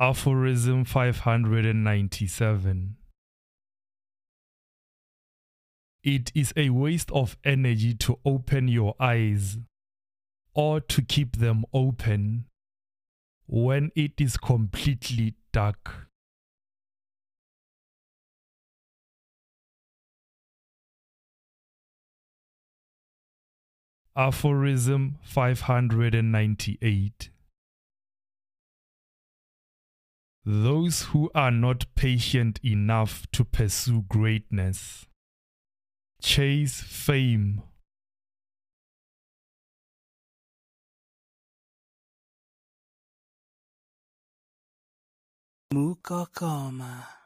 Aphorism 597 It is a waste of energy to open your eyes or to keep them open when it is completely dark. Aphorism 598 Those who are not patient enough to pursue greatness chase fame. Mukokoma.